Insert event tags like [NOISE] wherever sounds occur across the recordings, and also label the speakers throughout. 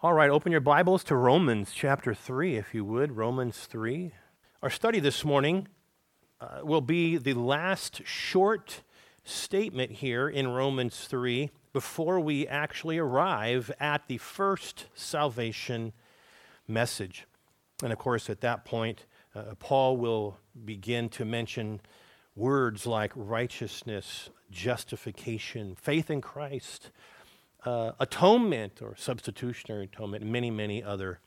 Speaker 1: All right, open your Bibles to Romans chapter 3, if you would. Romans 3. Our study this morning uh, will be the last short statement here in Romans 3 before we actually arrive at the first salvation message. And of course, at that point, uh, Paul will begin to mention words like righteousness, justification, faith in Christ uh, atonement or substitutionary atonement, and many, many other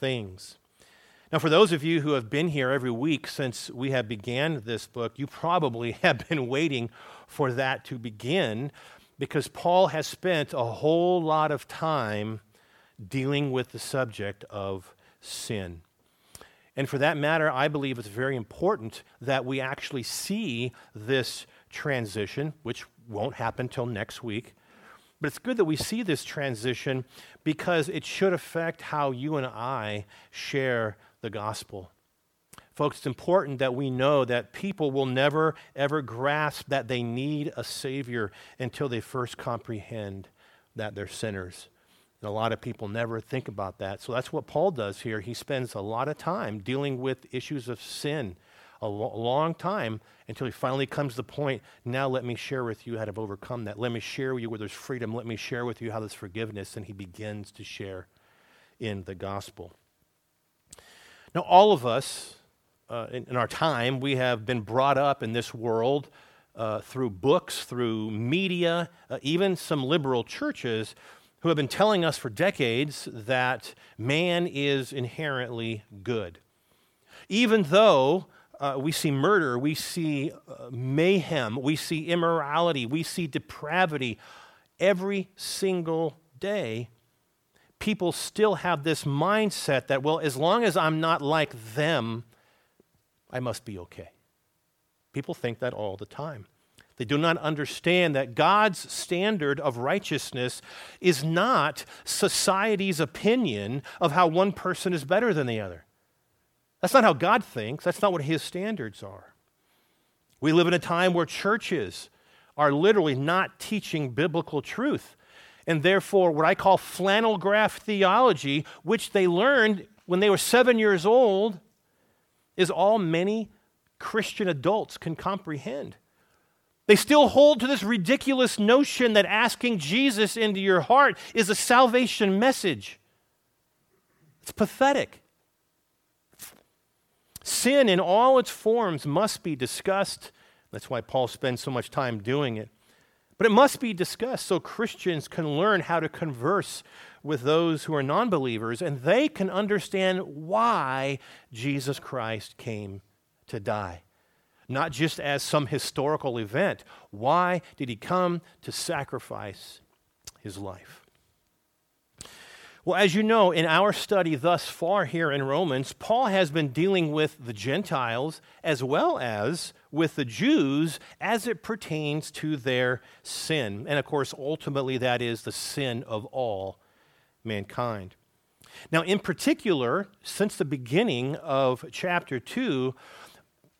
Speaker 1: things. Now, for those of you who have been here every week since we have began this book, you probably [LAUGHS] have been waiting for that to begin because Paul has spent a whole lot of time dealing with the subject of sin. And for that matter, I believe it's very important that we actually see this transition, which won't happen till next week, but it's good that we see this transition because it should affect how you and I share the gospel. Folks, it's important that we know that people will never, ever grasp that they need a Savior until they first comprehend that they're sinners. And a lot of people never think about that. So that's what Paul does here. He spends a lot of time dealing with issues of sin a lo- long time until he finally comes to the point now let me share with you how to overcome that. Let me share with you where there's freedom. Let me share with you how there's forgiveness. And he begins to share in the gospel. Now, all of us uh, in, in, our time, we have been brought up in this world uh, through books, through media, uh, even some liberal churches who have been telling us for decades that man is inherently good. Even though uh, we see murder, we see uh, mayhem, we see immorality, we see depravity every single day. People still have this mindset that, well, as long as I'm not like them, I must be okay. People think that all the time. They do not understand that God's standard of righteousness is not society's opinion of how one person is better than the other. That's not how God thinks, that's not what His standards are. We live in a time where churches are literally not teaching biblical truth. And therefore, what I call flannel graph theology, which they learned when they were seven years old, is all many Christian adults can comprehend. They still hold to this ridiculous notion that asking Jesus into your heart is a salvation message. It's pathetic. Sin in all its forms must be discussed. That's why Paul spends so much time doing it. But it must be discussed so Christians can learn how to converse with those who are non believers and they can understand why Jesus Christ came to die. Not just as some historical event. Why did he come to sacrifice his life? Well, as you know, in our study thus far here in Romans, Paul has been dealing with the Gentiles as well as with the Jews as it pertains to their sin. And of course, ultimately, that is the sin of all mankind. Now, in particular, since the beginning of chapter 2,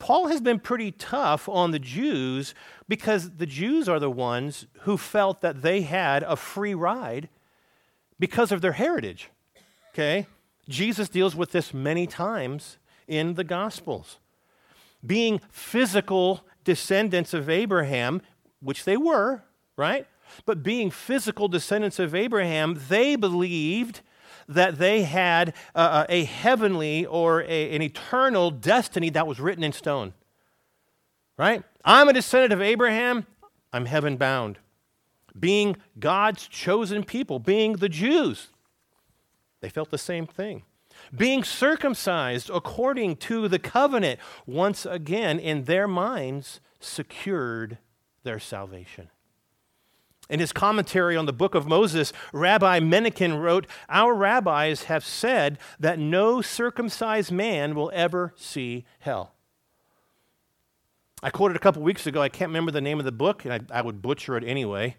Speaker 1: Paul has been pretty tough on the Jews because the Jews are the ones who felt that they had a free ride because of their heritage. Okay? Jesus deals with this many times in the Gospels. Being physical descendants of Abraham, which they were, right? But being physical descendants of Abraham, they believed that they had uh, a heavenly or a, an eternal destiny that was written in stone. Right? I'm a descendant of Abraham, I'm heaven bound being God's chosen people, being the Jews. They felt the same thing. Being circumcised according to the covenant, once again, in their minds, secured their salvation. In his commentary on the book of Moses, Rabbi Menachem wrote, Our rabbis have said that no circumcised man will ever see hell. I quoted a couple weeks ago, I can't remember the name of the book, and I, I would butcher it anyway.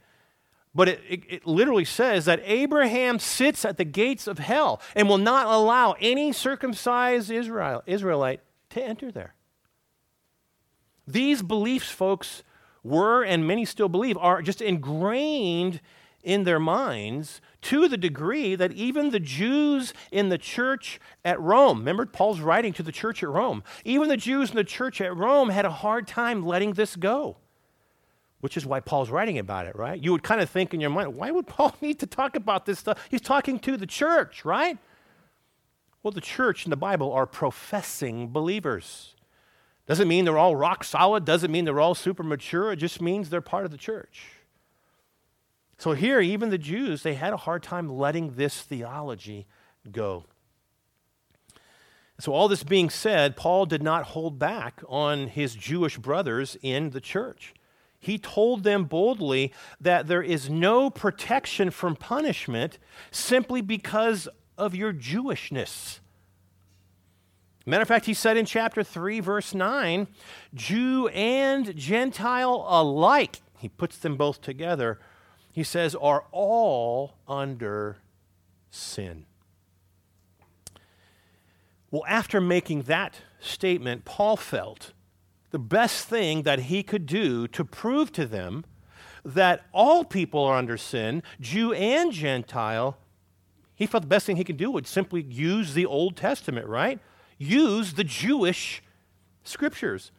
Speaker 1: But it, it, it, literally says that Abraham sits at the gates of hell and will not allow any circumcised Israel, Israelite to enter there. These beliefs, folks, were, and many still believe, are just ingrained in their minds to the degree that even the Jews in the church at Rome, remember Paul's writing to the church at Rome, even the Jews in the church at Rome had a hard time letting this go. Which is why Paul's writing about it, right? You would kind of think in your mind, why would Paul [LAUGHS] need to talk about this stuff? He's talking to the church, right? Well, the church and the Bible are professing believers. Doesn't mean they're all rock solid, doesn't mean they're all super mature, it just means they're part of the church. So here, even the Jews, they had a hard time letting this theology go. So, all this being said, Paul did not hold back on his Jewish brothers in the church. He told them boldly that there is no protection from punishment simply because of your Jewishness. Matter of fact, he said in chapter 3, verse 9, Jew and Gentile alike, he puts them both together, he says, are all under sin. Well, after making that statement, Paul felt the best thing that he could do to prove to them that all people are under sin, Jew and Gentile, he felt the best thing he could do would simply use the Old Testament, right? Use the Jewish scriptures.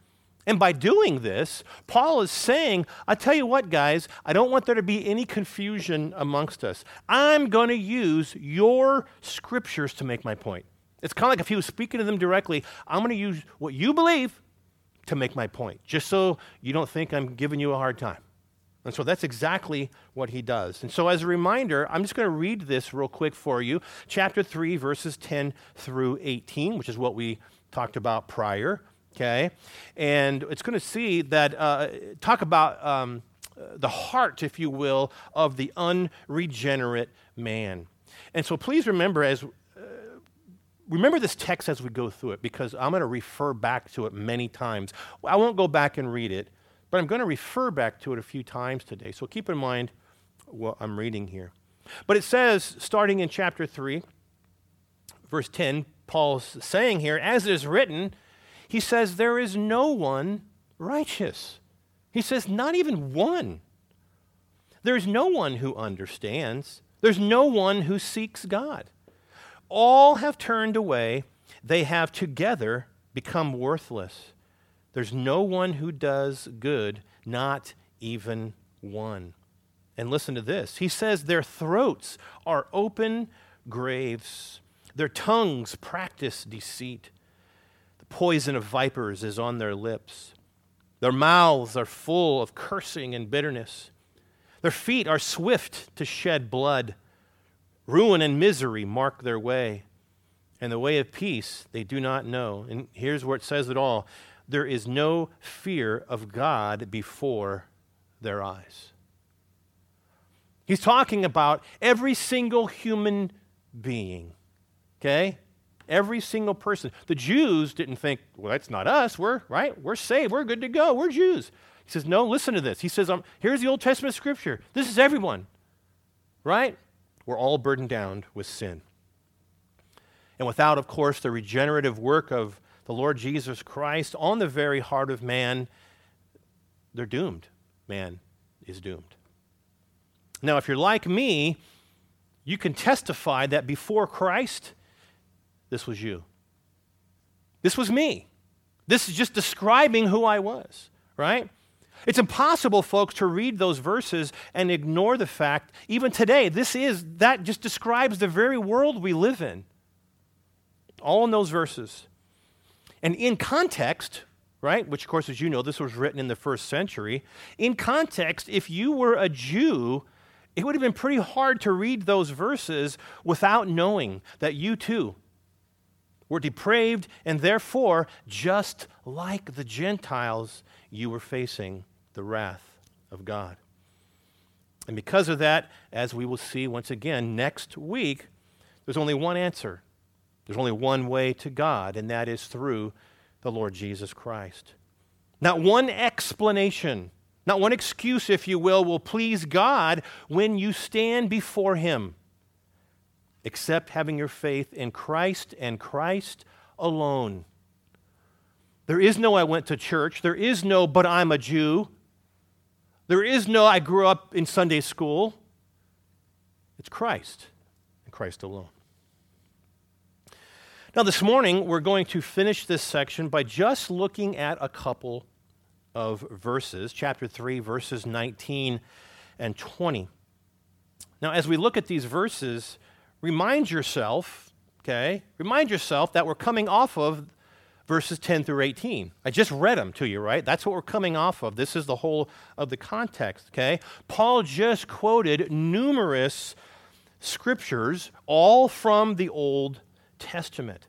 Speaker 1: And by doing this, Paul is saying, I tell you what, guys, I don't want there to be any confusion amongst us. I'm going to use your scriptures to make my point. It's kind of like if he was speaking to them directly, I'm going to use what you believe to make my point, just so you don't think I'm giving you a hard time. And so that's exactly what he does. And so, as a reminder, I'm just going to read this real quick for you. Chapter 3, verses 10 through 18, which is what we talked about prior. Okay? And it's going to see that, uh, talk about um, the heart, if you will, of the unregenerate man. And so, please remember, as remember this text as we go through it because I'm going to refer back to it many times. I won't go back and read it, but I'm going to refer back to it a few times today. So keep in mind what I'm reading here. But it says, starting in chapter 3, verse 10, Paul's saying here, as it is written, he says, There is no one righteous. He says, Not even one. There is no one who understands. There's no one who seeks God. All have turned away, they have together become worthless. There's no one who does good, not even one. And listen to this. He says, Their throats are open graves, their tongues practice deceit. The poison of vipers is on their lips. Their mouths are full of cursing and bitterness. Their feet are swift to shed blood. Ruin and misery mark their way, and the way of peace they do not know. And here's where it says it all there is no fear of God before their eyes. He's talking about every single human being, okay? Every single person. The Jews didn't think, well, that's not us. We're, right? We're saved. We're good to go. We're Jews. He says, no, listen to this. He says, um, here's the Old Testament scripture. This is everyone, right? We're all burdened down with sin. And without, of course, the regenerative work of the Lord Jesus Christ on the very heart of man, they're doomed. Man is doomed. Now, if you're like me, you can testify that before Christ, this was you. This was me. This is just describing who I was, right? It's impossible, folks, to read those verses and ignore the fact, even today, this is, that just describes the very world we live in. All in those verses. And in context, right, which of course, as you know, this was written in the first century, in context, if you were a Jew, it would have been pretty hard to read those verses without knowing that you too were depraved and therefore, just like the Gentiles, you were facing the wrath of God. And because of that, as we will see once again next week, there's only one answer. There's only one way to God, and that is through the Lord Jesus Christ. Not one explanation, not one excuse, if you will, will please God when you stand before Him, except having your faith in Christ and Christ alone. There is no I went to church. There is no but I'm a Jew. There is no, I grew up in Sunday school. It's Christ and Christ alone. Now, this morning, we're going to finish this section by just looking at a couple of verses, chapter 3, verses 19 and 20. Now, as we look at these verses, remind yourself, okay, remind yourself that we're coming off of verses 10 through 18. I just read them to you, right? That's what we're coming off of. This is the whole of the context, okay? Paul just quoted numerous scriptures, all from the Old Testament.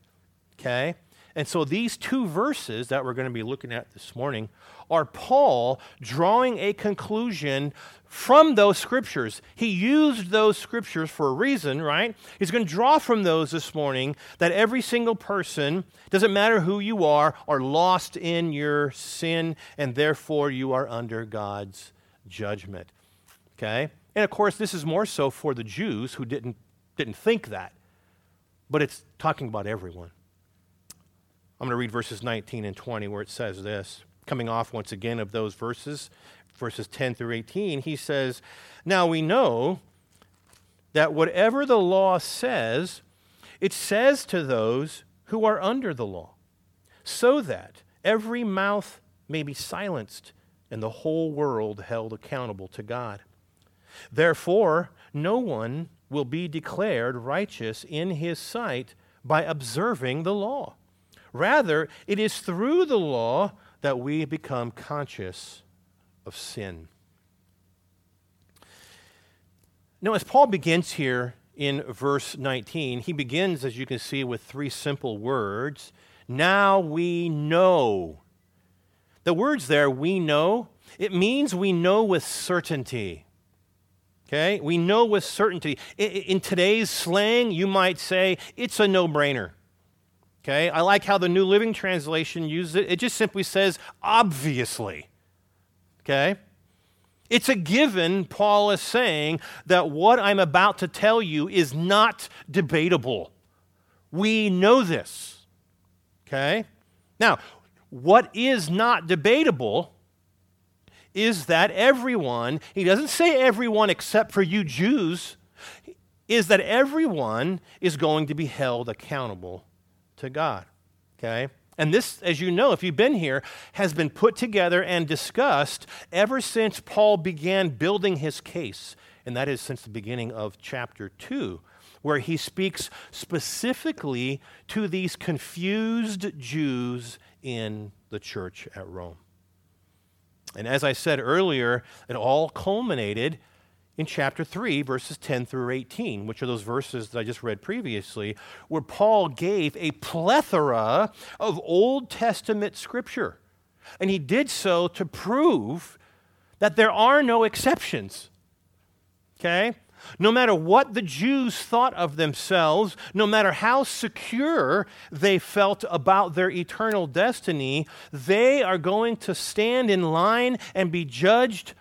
Speaker 1: Okay? And so these two verses that we're going to be looking at this morning are Paul drawing a conclusion from those scriptures. He used those scriptures for a reason, right? He's going to draw from those this morning that every single person, doesn't matter who you are, are lost in your sin and therefore you are under God's judgment. Okay? And of course, this is more so for the Jews who didn't, didn't think that but it's talking about everyone. I'm going to read verses 19 and 20 where it says this. Coming off once again of those verses, verses 10 through 18, he says, Now we know that whatever the law says, it says to those who are under the law, so that every mouth may be silenced and the whole world held accountable to God. Therefore, no one will be declared righteous in his sight by observing the law. Rather, it is through the law that we become conscious of sin. Now, as Paul begins here in verse 19, he begins, as you can see, with three simple words Now we know. The words there, we know, it means we know with certainty. Okay? We know with certainty. In today's slang, you might say it's a no brainer. Okay? I like how the New Living Translation uses it. It just simply says, obviously. Okay? It's a given, Paul is saying, that what I'm about to tell you is not debatable. We know this. Okay? Now, what is not debatable is that everyone, he doesn't say everyone except for you Jews, is that everyone is going to be held accountable to God. Okay? And this, as you know, if you've been here, has been put together and discussed ever since Paul began building his case. And that is since the beginning of chapter 2, where he speaks specifically to these confused Jews in the church at Rome. And as I said earlier, it all culminated in chapter 3, verses 10 through 18, which are those verses that I just read previously, where Paul gave a plethora of Old Testament scripture. And he did so to prove that there are no exceptions. Okay? No matter what the Jews thought of themselves, no matter how secure they felt about their eternal destiny, they are going to stand in line and be judged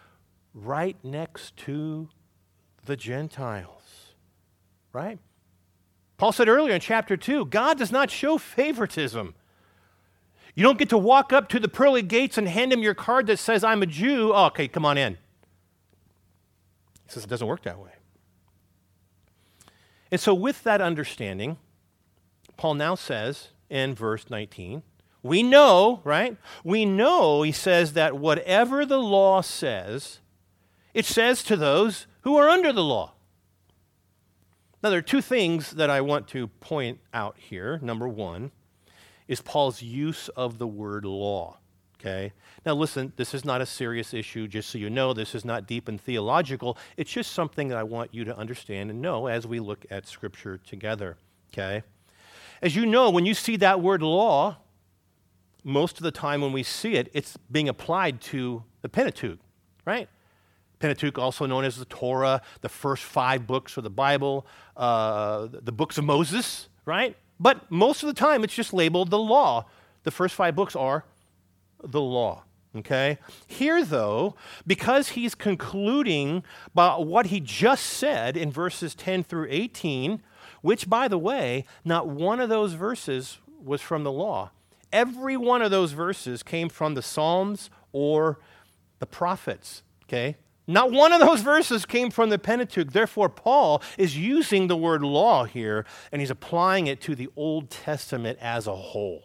Speaker 1: right next to the Gentiles. Right? Paul said earlier in chapter 2 God does not show favoritism. You don't get to walk up to the pearly gates and hand him your card that says, I'm a Jew. Oh, okay, come on in. He says it doesn't work that way. And so, with that understanding, Paul now says in verse 19, we know, right? We know, he says, that whatever the law says, it says to those who are under the law. Now, there are two things that I want to point out here. Number one is Paul's use of the word law. Okay? Now, listen, this is not a serious issue, just so you know. This is not deep and theological. It's just something that I want you to understand and know as we look at Scripture together. Okay? As you know, when you see that word law, most of the time when we see it, it's being applied to the Pentateuch, right? Pentateuch, also known as the Torah, the first five books of the Bible, uh, the books of Moses, right? But most of the time, it's just labeled the law. The first five books are the law. Okay? Here, though, because he's concluding about what he just said in verses 10 through 18, which, by the way, not one of those verses was from the law. Every one of those verses came from the Psalms or the prophets. Okay? Not one of those verses came from the Pentateuch. Therefore, Paul is using the word law here and he's applying it to the Old Testament as a whole.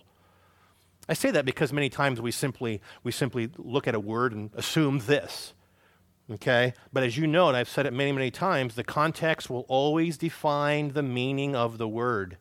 Speaker 1: I say that because many times we simply, we simply look at a word and assume this. Okay? But as you know, and I've said it many, many times, the context will always define the meaning of the word.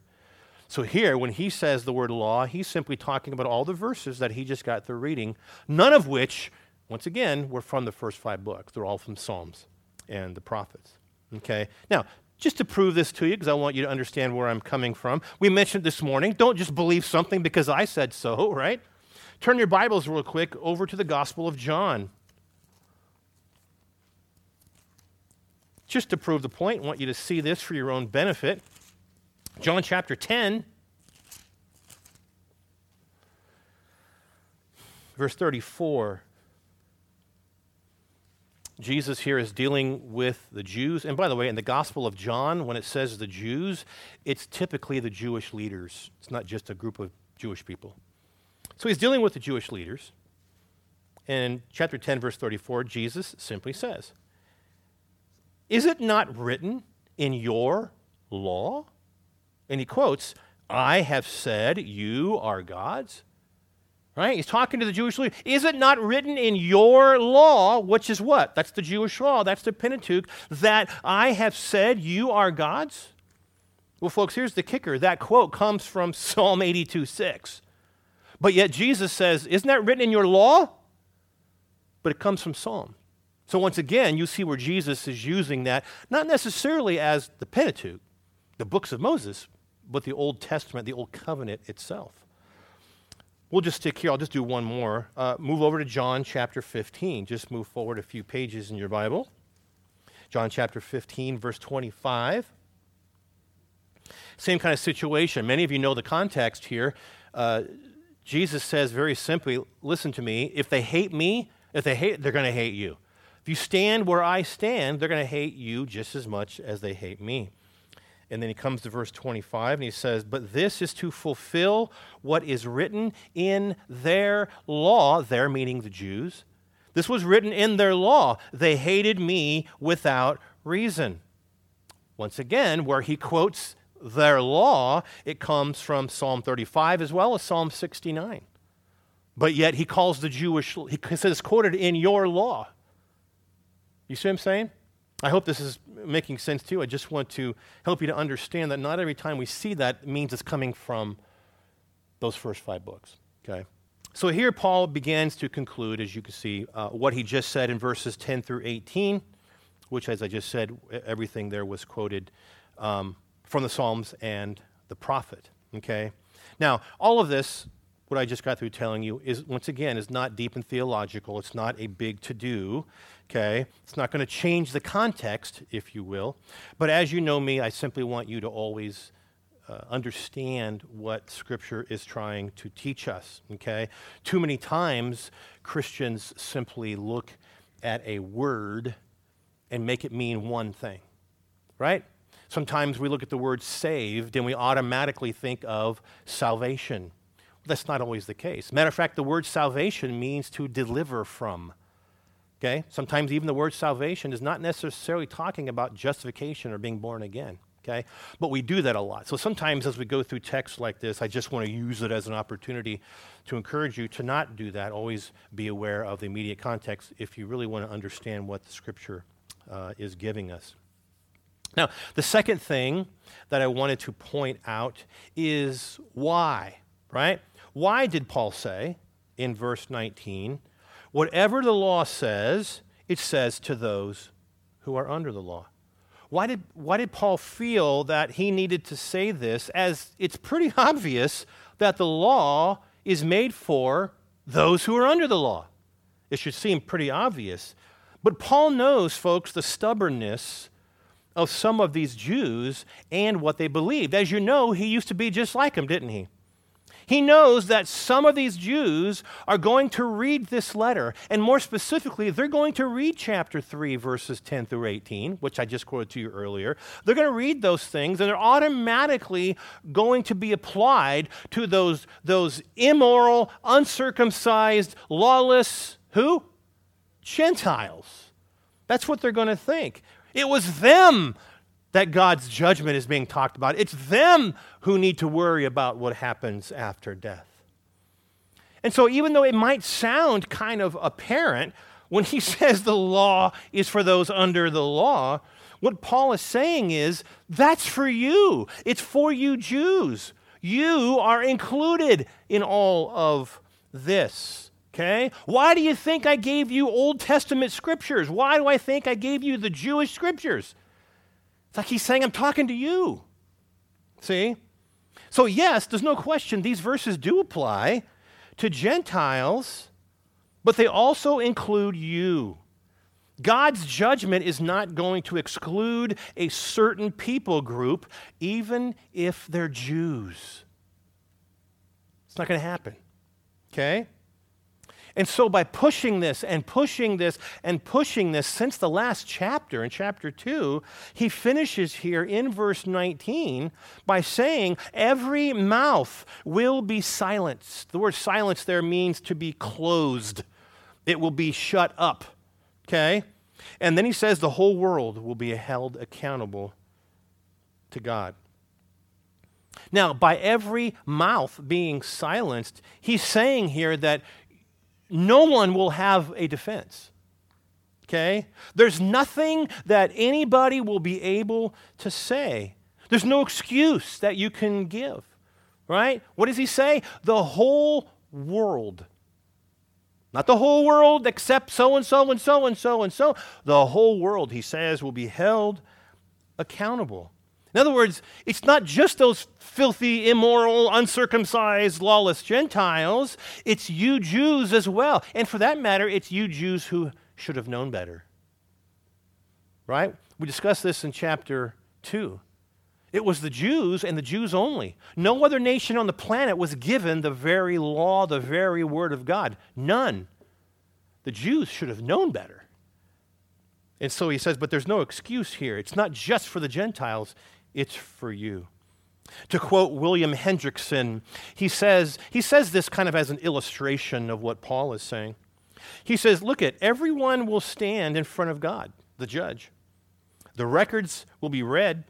Speaker 1: So here, when he says the word law, he's simply talking about all the verses that he just got through reading, none of which once again, we're from the first five books. They're all from Psalms and the prophets. Okay? Now, just to prove this to you, because I want you to understand where I'm coming from, we mentioned this morning don't just believe something because I said so, right? Turn your Bibles real quick over to the Gospel of John. Just to prove the point, I want you to see this for your own benefit. John chapter 10, verse 34. Jesus here is dealing with the Jews. And by the way, in the Gospel of John, when it says the Jews, it's typically the Jewish leaders. It's not just a group of Jewish people. So he's dealing with the Jewish leaders. In chapter 10, verse 34, Jesus simply says, Is it not written in your law? And he quotes, I have said you are gods. Right? He's talking to the Jewish leader. Is it not written in your law, which is what? That's the Jewish law, that's the Pentateuch, that I have said you are gods? Well, folks, here's the kicker. That quote comes from [LAUGHS] Psalm 82 6. But yet Jesus says, Isn't that written in your law? But it comes from Psalm. So once again, you see where Jesus is using that, not necessarily as the Pentateuch, the books of Moses, but the Old Testament, the Old Covenant itself. We'll just stick here. I'll just do one more. Uh, move over to John chapter 15. Just move forward a few pages in your Bible. John chapter 15, verse 25. Same kind of situation. Many of you know the context here. Uh, Jesus says very simply, listen to me. If they hate me, if they hate, they're going to hate you. If you stand where I stand, they're going to hate you just as much as they hate me. And then he comes to verse 25 and he says, But this is to fulfill what is written in their law, their meaning the Jews. This was written in their law. They hated me without reason. Once again, where he quotes their law, it comes from Psalm 35 as well as Psalm 69. But yet he calls the Jewish, he says, quoted in your law. You see what I'm saying? I hope this is making sense to you. I just want to help you to understand that not every time we see that means it's coming from those first five books. Okay? So here Paul begins to conclude, as you can see, uh, what he just said in verses 10 through 18, which, as I just said, everything there was quoted um, from the Psalms and the prophet. Okay? Now, all of this, what I just got through telling you, is once again, is not deep and theological. It's not a big to do okay? It's not going to change the context, if you will. But as you know me, I simply want you to always uh, understand what Scripture is trying to teach us, okay? Too many times, Christians simply look at a word and make it mean one thing, right? Sometimes we look at the word saved and we automatically think of salvation. That's not always the case. Matter of fact, the word salvation means to deliver from Okay? Sometimes even the word salvation is not necessarily talking about justification or being born again. Okay? But we do that a lot. So sometimes as we go through texts like this, I just want to use it as an opportunity to encourage you to not do that. Always be aware of the immediate context if you really want to understand what the scripture uh, is giving us. Now, the second thing that I wanted to point out is why, right? Why did Paul say in verse 19, Whatever the law says, it says to those who are under the law. Why did, why did Paul feel that he needed to say this, as it's pretty [LAUGHS] obvious that the law is made for those who are under the law? It should seem pretty obvious. But Paul knows, folks, the stubbornness of some of these Jews and what they believed. As you know, he used to be just like them, didn't he? He knows that some of these Jews are going to read this letter, and more specifically, they're going to read chapter 3, verses 10 through 18, which I just quoted to you earlier. They're going to read those things, and they're automatically going to be applied to those, those immoral, uncircumcised, lawless, who? Gentiles. That's what they're going to think. It was them that God's judgment is being talked about. It's them who need to worry about what happens after death. And so, even though it might sound kind of apparent when he [LAUGHS] says the law is for those under the law, what Paul is saying is that's for you. It's for you Jews. You are included in all of this. Okay? Why do you think I gave you Old Testament scriptures? Why do I think I gave you the Jewish scriptures? It's like he's saying, I'm talking to you. See? So, yes, there's no question these verses do apply to Gentiles, but they also include you. God's judgment is not going to exclude a certain people group, even if they're Jews. It's not going to happen. Okay? And so, by pushing this and pushing this and pushing this since the last chapter, in chapter 2, he finishes here in verse 19 by saying, Every mouth will be silenced. The word silence there means to be closed, it will be shut up. Okay? And then he says, The whole world will be held accountable to God. Now, by every mouth being silenced, he's saying here that no one will have a defense. Okay? There's nothing that anybody will be able to say. There's no excuse that you can give. Right? What does he say? The whole world. Not the whole world except so and so and so and so and so. The whole world, he says, will be held accountable. In other words, it's not just those filthy, immoral, uncircumcised, lawless Gentiles, it's you Jews as well. And for that matter, it's you Jews who should have known better. Right? We discussed this in chapter 2. It was the Jews and the Jews only. No other nation on the planet was given the very law, the very word of God. None. The Jews should have known better. And so he says, but there's no excuse here. It's not just for the Gentiles, it's for you. To quote William Hendriksen, he says, he says this kind of as an illustration of what Paul is saying. He says, Look at everyone will stand in front of God, the judge. The records will be read,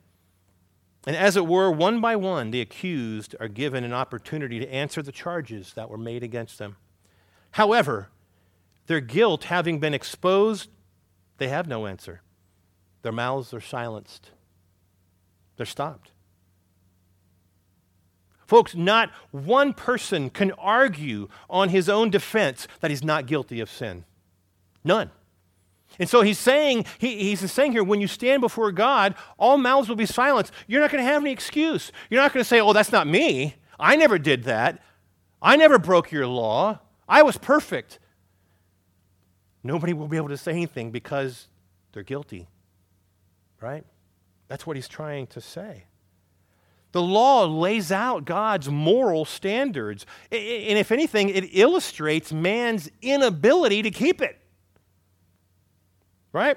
Speaker 1: and as it were, one by one, the accused are given an opportunity to answer the charges that were made against them. However, their guilt having been exposed, they have no answer. Their mouths are silenced. They're stopped. Folks, not one person can argue on his own defense that he's not guilty of sin. None. And so he's saying, he, he's saying here, when you stand before God, all mouths will be silenced. You're not going to have any excuse. You're not going to say, oh, that's not me. I never did that. I never broke your law. I was perfect. Nobody will be able to say anything because they're guilty. Right? That's what he's trying to say. The law lays out God's moral standards. And if anything, it illustrates man's inability to keep it. Right?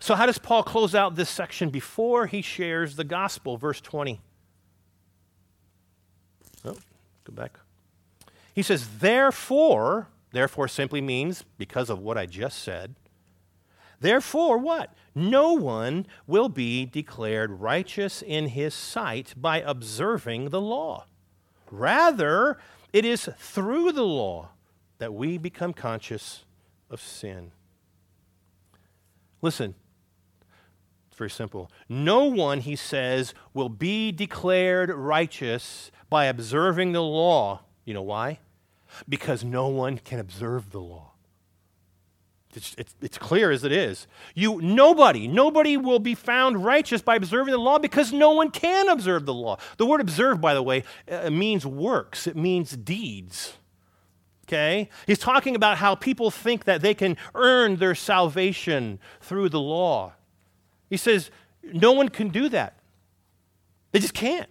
Speaker 1: So, how does Paul close out this section before he shares the gospel? Verse 20. Oh, go back. He says, Therefore, therefore simply means because of what I just said. Therefore, what? No one will be declared righteous in his sight by observing the law. Rather, it is through the law that we become conscious of sin. Listen, it's very simple. No one, he says, will be declared righteous by observing the law. You know why? Because no one can observe the law. It's, it's, it's, clear as it is. You, nobody, nobody will be found righteous by observing the law because no one can observe the law. The word observe, by the way, uh, means works, it means deeds. Okay? He's talking about how people think that they can earn their salvation through the law. He says, no one can do that. They just can't.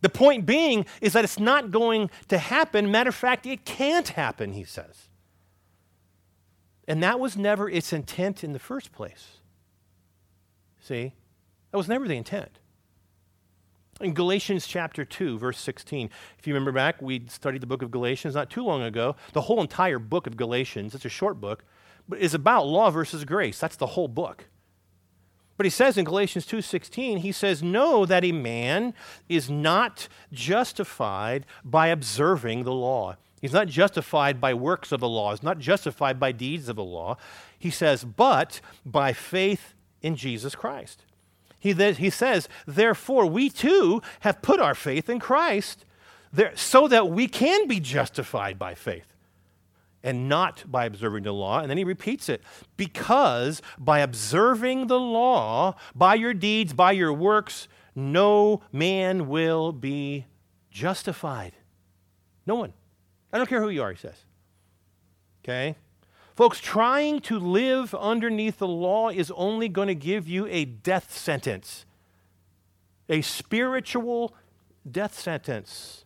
Speaker 1: The point being is that it's not going to happen. Matter of fact, it can't happen, he says. And that was never its intent in the first place. See? That was never the intent. In Galatians chapter 2, verse 16, if you remember back, we studied the book of Galatians not too long ago. The whole entire book of Galatians, it's a short book, but is about law versus grace. That's the whole book. But he says in Galatians 2:16, he says, "Know that a man is not justified by observing the law. He's not justified by works of the law. He's not justified by deeds of the law. He says, but by faith in Jesus Christ. He, th- he says, therefore, we too have put our faith in Christ there, so that we can be justified by faith and not by observing the law. And then he repeats it because by observing the law, by your deeds, by your works, no man will be justified. No one. I don't care who you are, he says. Okay? Folks, trying to live underneath the law is only going to give you a death sentence, a spiritual death sentence.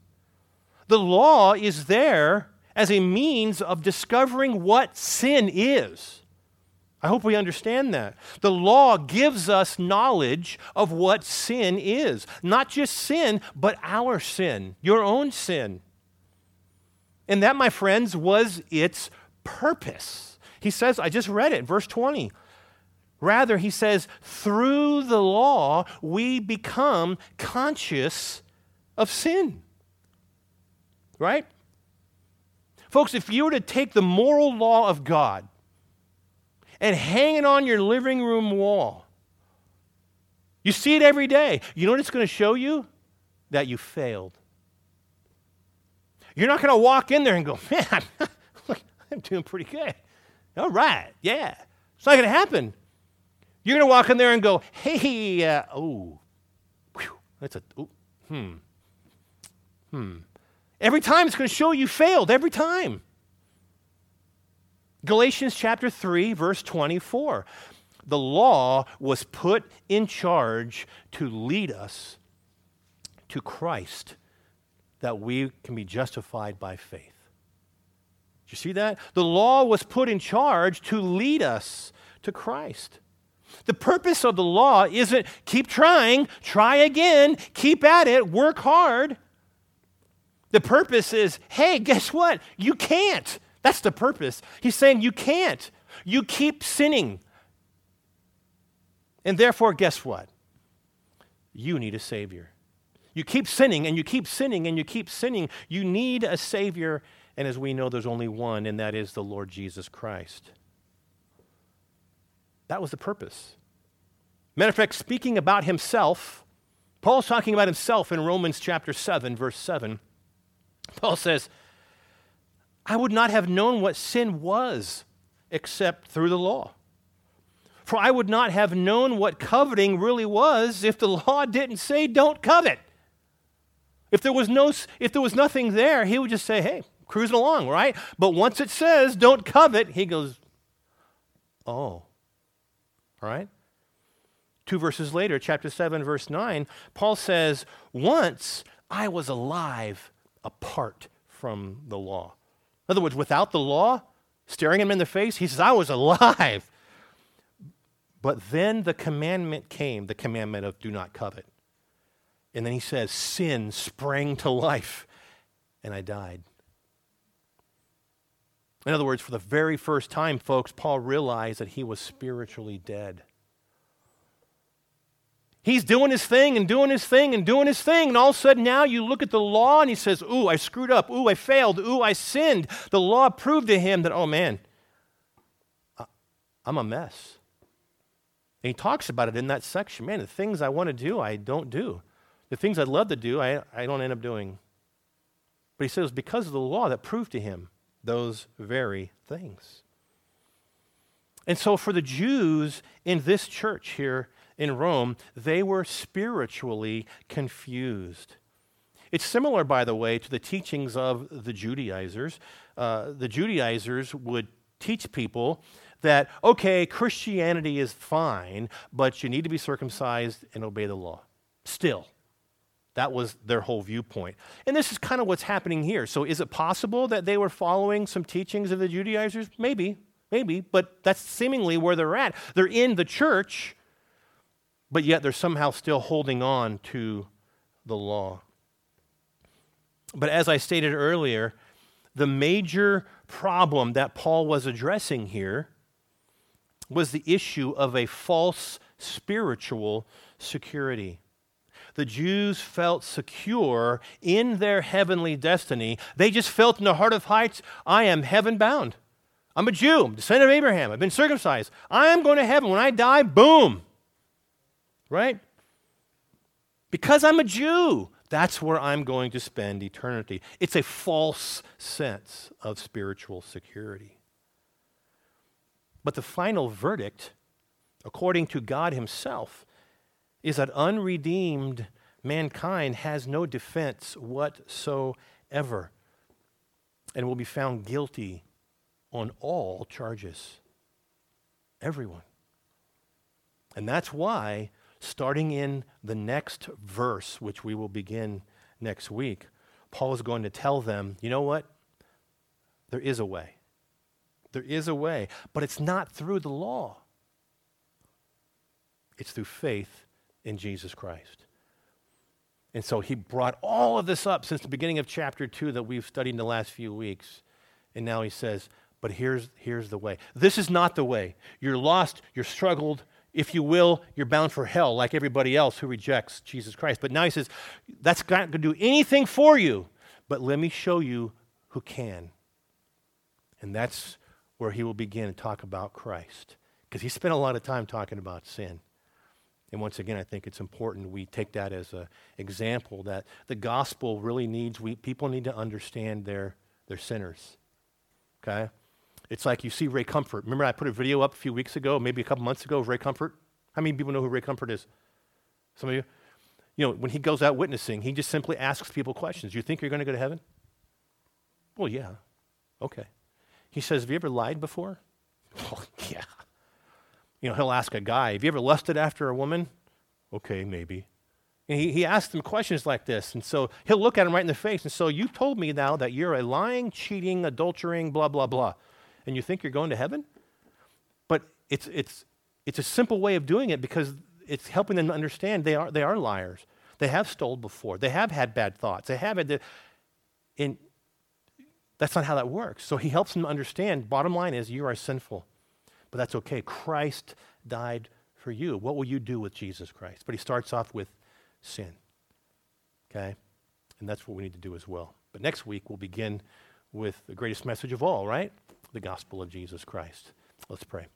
Speaker 1: The law is there as a means of discovering what sin is. I hope we understand that. The law gives us knowledge of what sin is. Not just sin, but our sin, your own sin. And that, my friends, was its purpose. He says, I just read it, verse 20. Rather, he says, through the law, we become conscious of sin. Right? Folks, if you were to take the moral law of God and hang it on your living room wall, you see it every day. You know what it's going to show you? That you failed. You're not going to walk in there and go, man, [LAUGHS] I'm doing pretty good. All right, yeah. It's not going to happen. You're going to walk in there and go, hey, uh, oh, whew, that's a, oh, hmm, hmm. Every time it's going to show you failed, every time. Galatians chapter 3, verse 24. The law was put in charge to lead us to Christ that we can be justified by faith you see that? The law was put in charge to lead us to Christ. The purpose of the law isn't keep trying, try again, keep at it, work hard. The purpose is hey, guess what? You can't. That's the purpose. He's saying you can't. You keep sinning. And therefore, guess what? You need a Savior. You keep sinning and you keep sinning and you keep sinning. You need a Savior and as we know, there's only one, and that is the Lord Jesus Christ. That was the purpose. Matter of fact, speaking about himself, Paul's talking about himself in Romans chapter 7, verse 7. Paul says, I would not have known what sin was except through the law. For I would not have known what coveting really was if the law didn't say, don't covet. If there was, no, if there was nothing there, he would just say, hey, cruising along, right? But once it says, don't covet, he goes, oh. Right? Two verses later, chapter 7, verse 9, Paul says, Once I was alive apart from the law. In other words, without the law, staring him in the face, he says, I was alive. But then the commandment came, the commandment of do not covet. And then he says, Sin sprang to life, and I died. In other words, for the very first time, folks, Paul realized that he was spiritually dead. He's doing his thing and doing his thing and doing his thing. And all of a sudden now you look at the law and he says, Ooh, I screwed up. Ooh, I failed. Ooh, I sinned. The law proved to him that, oh man, I'm a mess. And he talks about it in that section. Man, the things I want to do, I don't do. The things I'd love to do, I, I don't end up doing. But he says, because of the law that proved to him those very things. And so, for the Jews in this church here in Rome, they were spiritually confused. It's similar, by the way, to the teachings of the Judaizers. Uh, the Judaizers would teach people that, okay, Christianity is fine, but you need to be circumcised and obey the law. Still. That was their whole viewpoint. And this is kind of what's happening here. So, is it possible that they were following some teachings of the Judaizers? Maybe, maybe, but that's seemingly where they're at. They're in the church, but yet they're somehow still holding on to the law. But as I stated earlier, the major problem that Paul was addressing here was the issue of a false spiritual security. The Jews felt secure in their heavenly destiny. They just felt in the heart of heights, I am heaven bound. I'm a Jew, descendant of Abraham. I've been circumcised. I am going to heaven. When I die, boom. Right? Because I'm a Jew, that's where I'm going to spend eternity. It's a false sense of spiritual security. But the final verdict, according to God Himself, is that unredeemed mankind has no defense whatsoever and will be found guilty on all charges. Everyone. And that's why, starting in the next verse, which we will begin next week, Paul is going to tell them, you know what? There is a way. There is a way, but it's not through the law. It's through faith in Jesus Christ. And so he brought all of this up since the beginning of chapter 2 that we've studied in the last few weeks. And now he says, but here's, here's the way. This is not the way. You're lost, you're struggled. If you will, you're bound for hell like everybody else who rejects Jesus Christ. But now he says, that's not going to do anything for you. But let me show you who can. And that's where he will begin to talk about Christ. Because he spent a lot of time talking about sin. And once again, I think it's important we take that as an example that the gospel really needs, we, people need to understand they're, they're sinners. Okay? It's like you see Ray Comfort. Remember, I put a video up a few weeks ago, maybe a couple months ago, of Ray Comfort? How many people know who Ray Comfort is? Some of you? You know, when he goes out witnessing, he just simply asks people questions. You think you're going to go to heaven? Well, yeah. Okay. He says, Have you ever lied before? [LAUGHS] You know, he'll ask a guy, Have you ever lusted after a woman? Okay, maybe. And he, he asks them questions like this. And so he'll look at him right in the face. And so you told me now that you're a lying, cheating, adultering, blah, blah, blah. And you think you're going to heaven? But it's, it's, it's a simple way of doing it because it's helping them understand they are, they are liars. They have stole before. They have had bad thoughts. They have had the, and that's not how that works. So he helps them understand. Bottom line is you are sinful but that's okay. Christ died for you. What will you do with Jesus Christ? But he starts off with sin. Okay? And that's what we need to do as well. But next week, we'll begin with the greatest message of all, right? The gospel of Jesus Christ. Let's pray.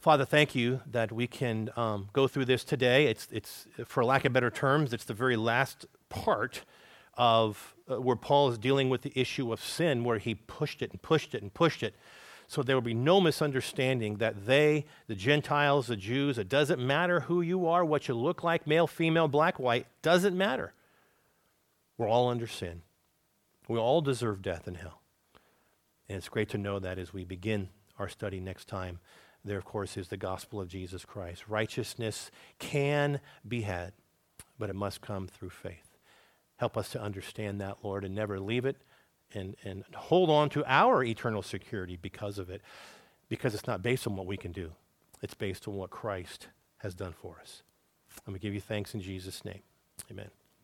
Speaker 1: Father, thank you that we can um, go through this today. It's, it's, for lack of better terms, it's the very last part of uh, where Paul is dealing with the issue of sin, where he pushed it and pushed it and pushed it so there will be no misunderstanding that they, the Gentiles, the Jews, it doesn't matter who you are, what you look like, male, female, black, white, doesn't matter. We're all under sin. We all deserve death and hell. And it's great to know that as we begin our study next time. There, of course, is the gospel of Jesus Christ. Righteousness can be had, but it must come through faith. Help us to understand that, Lord, and never leave it and, and hold on to our eternal security because of it, because it's not based on what we can do. It's based on what Christ has done for us. Let me give you thanks in Jesus' name. Amen.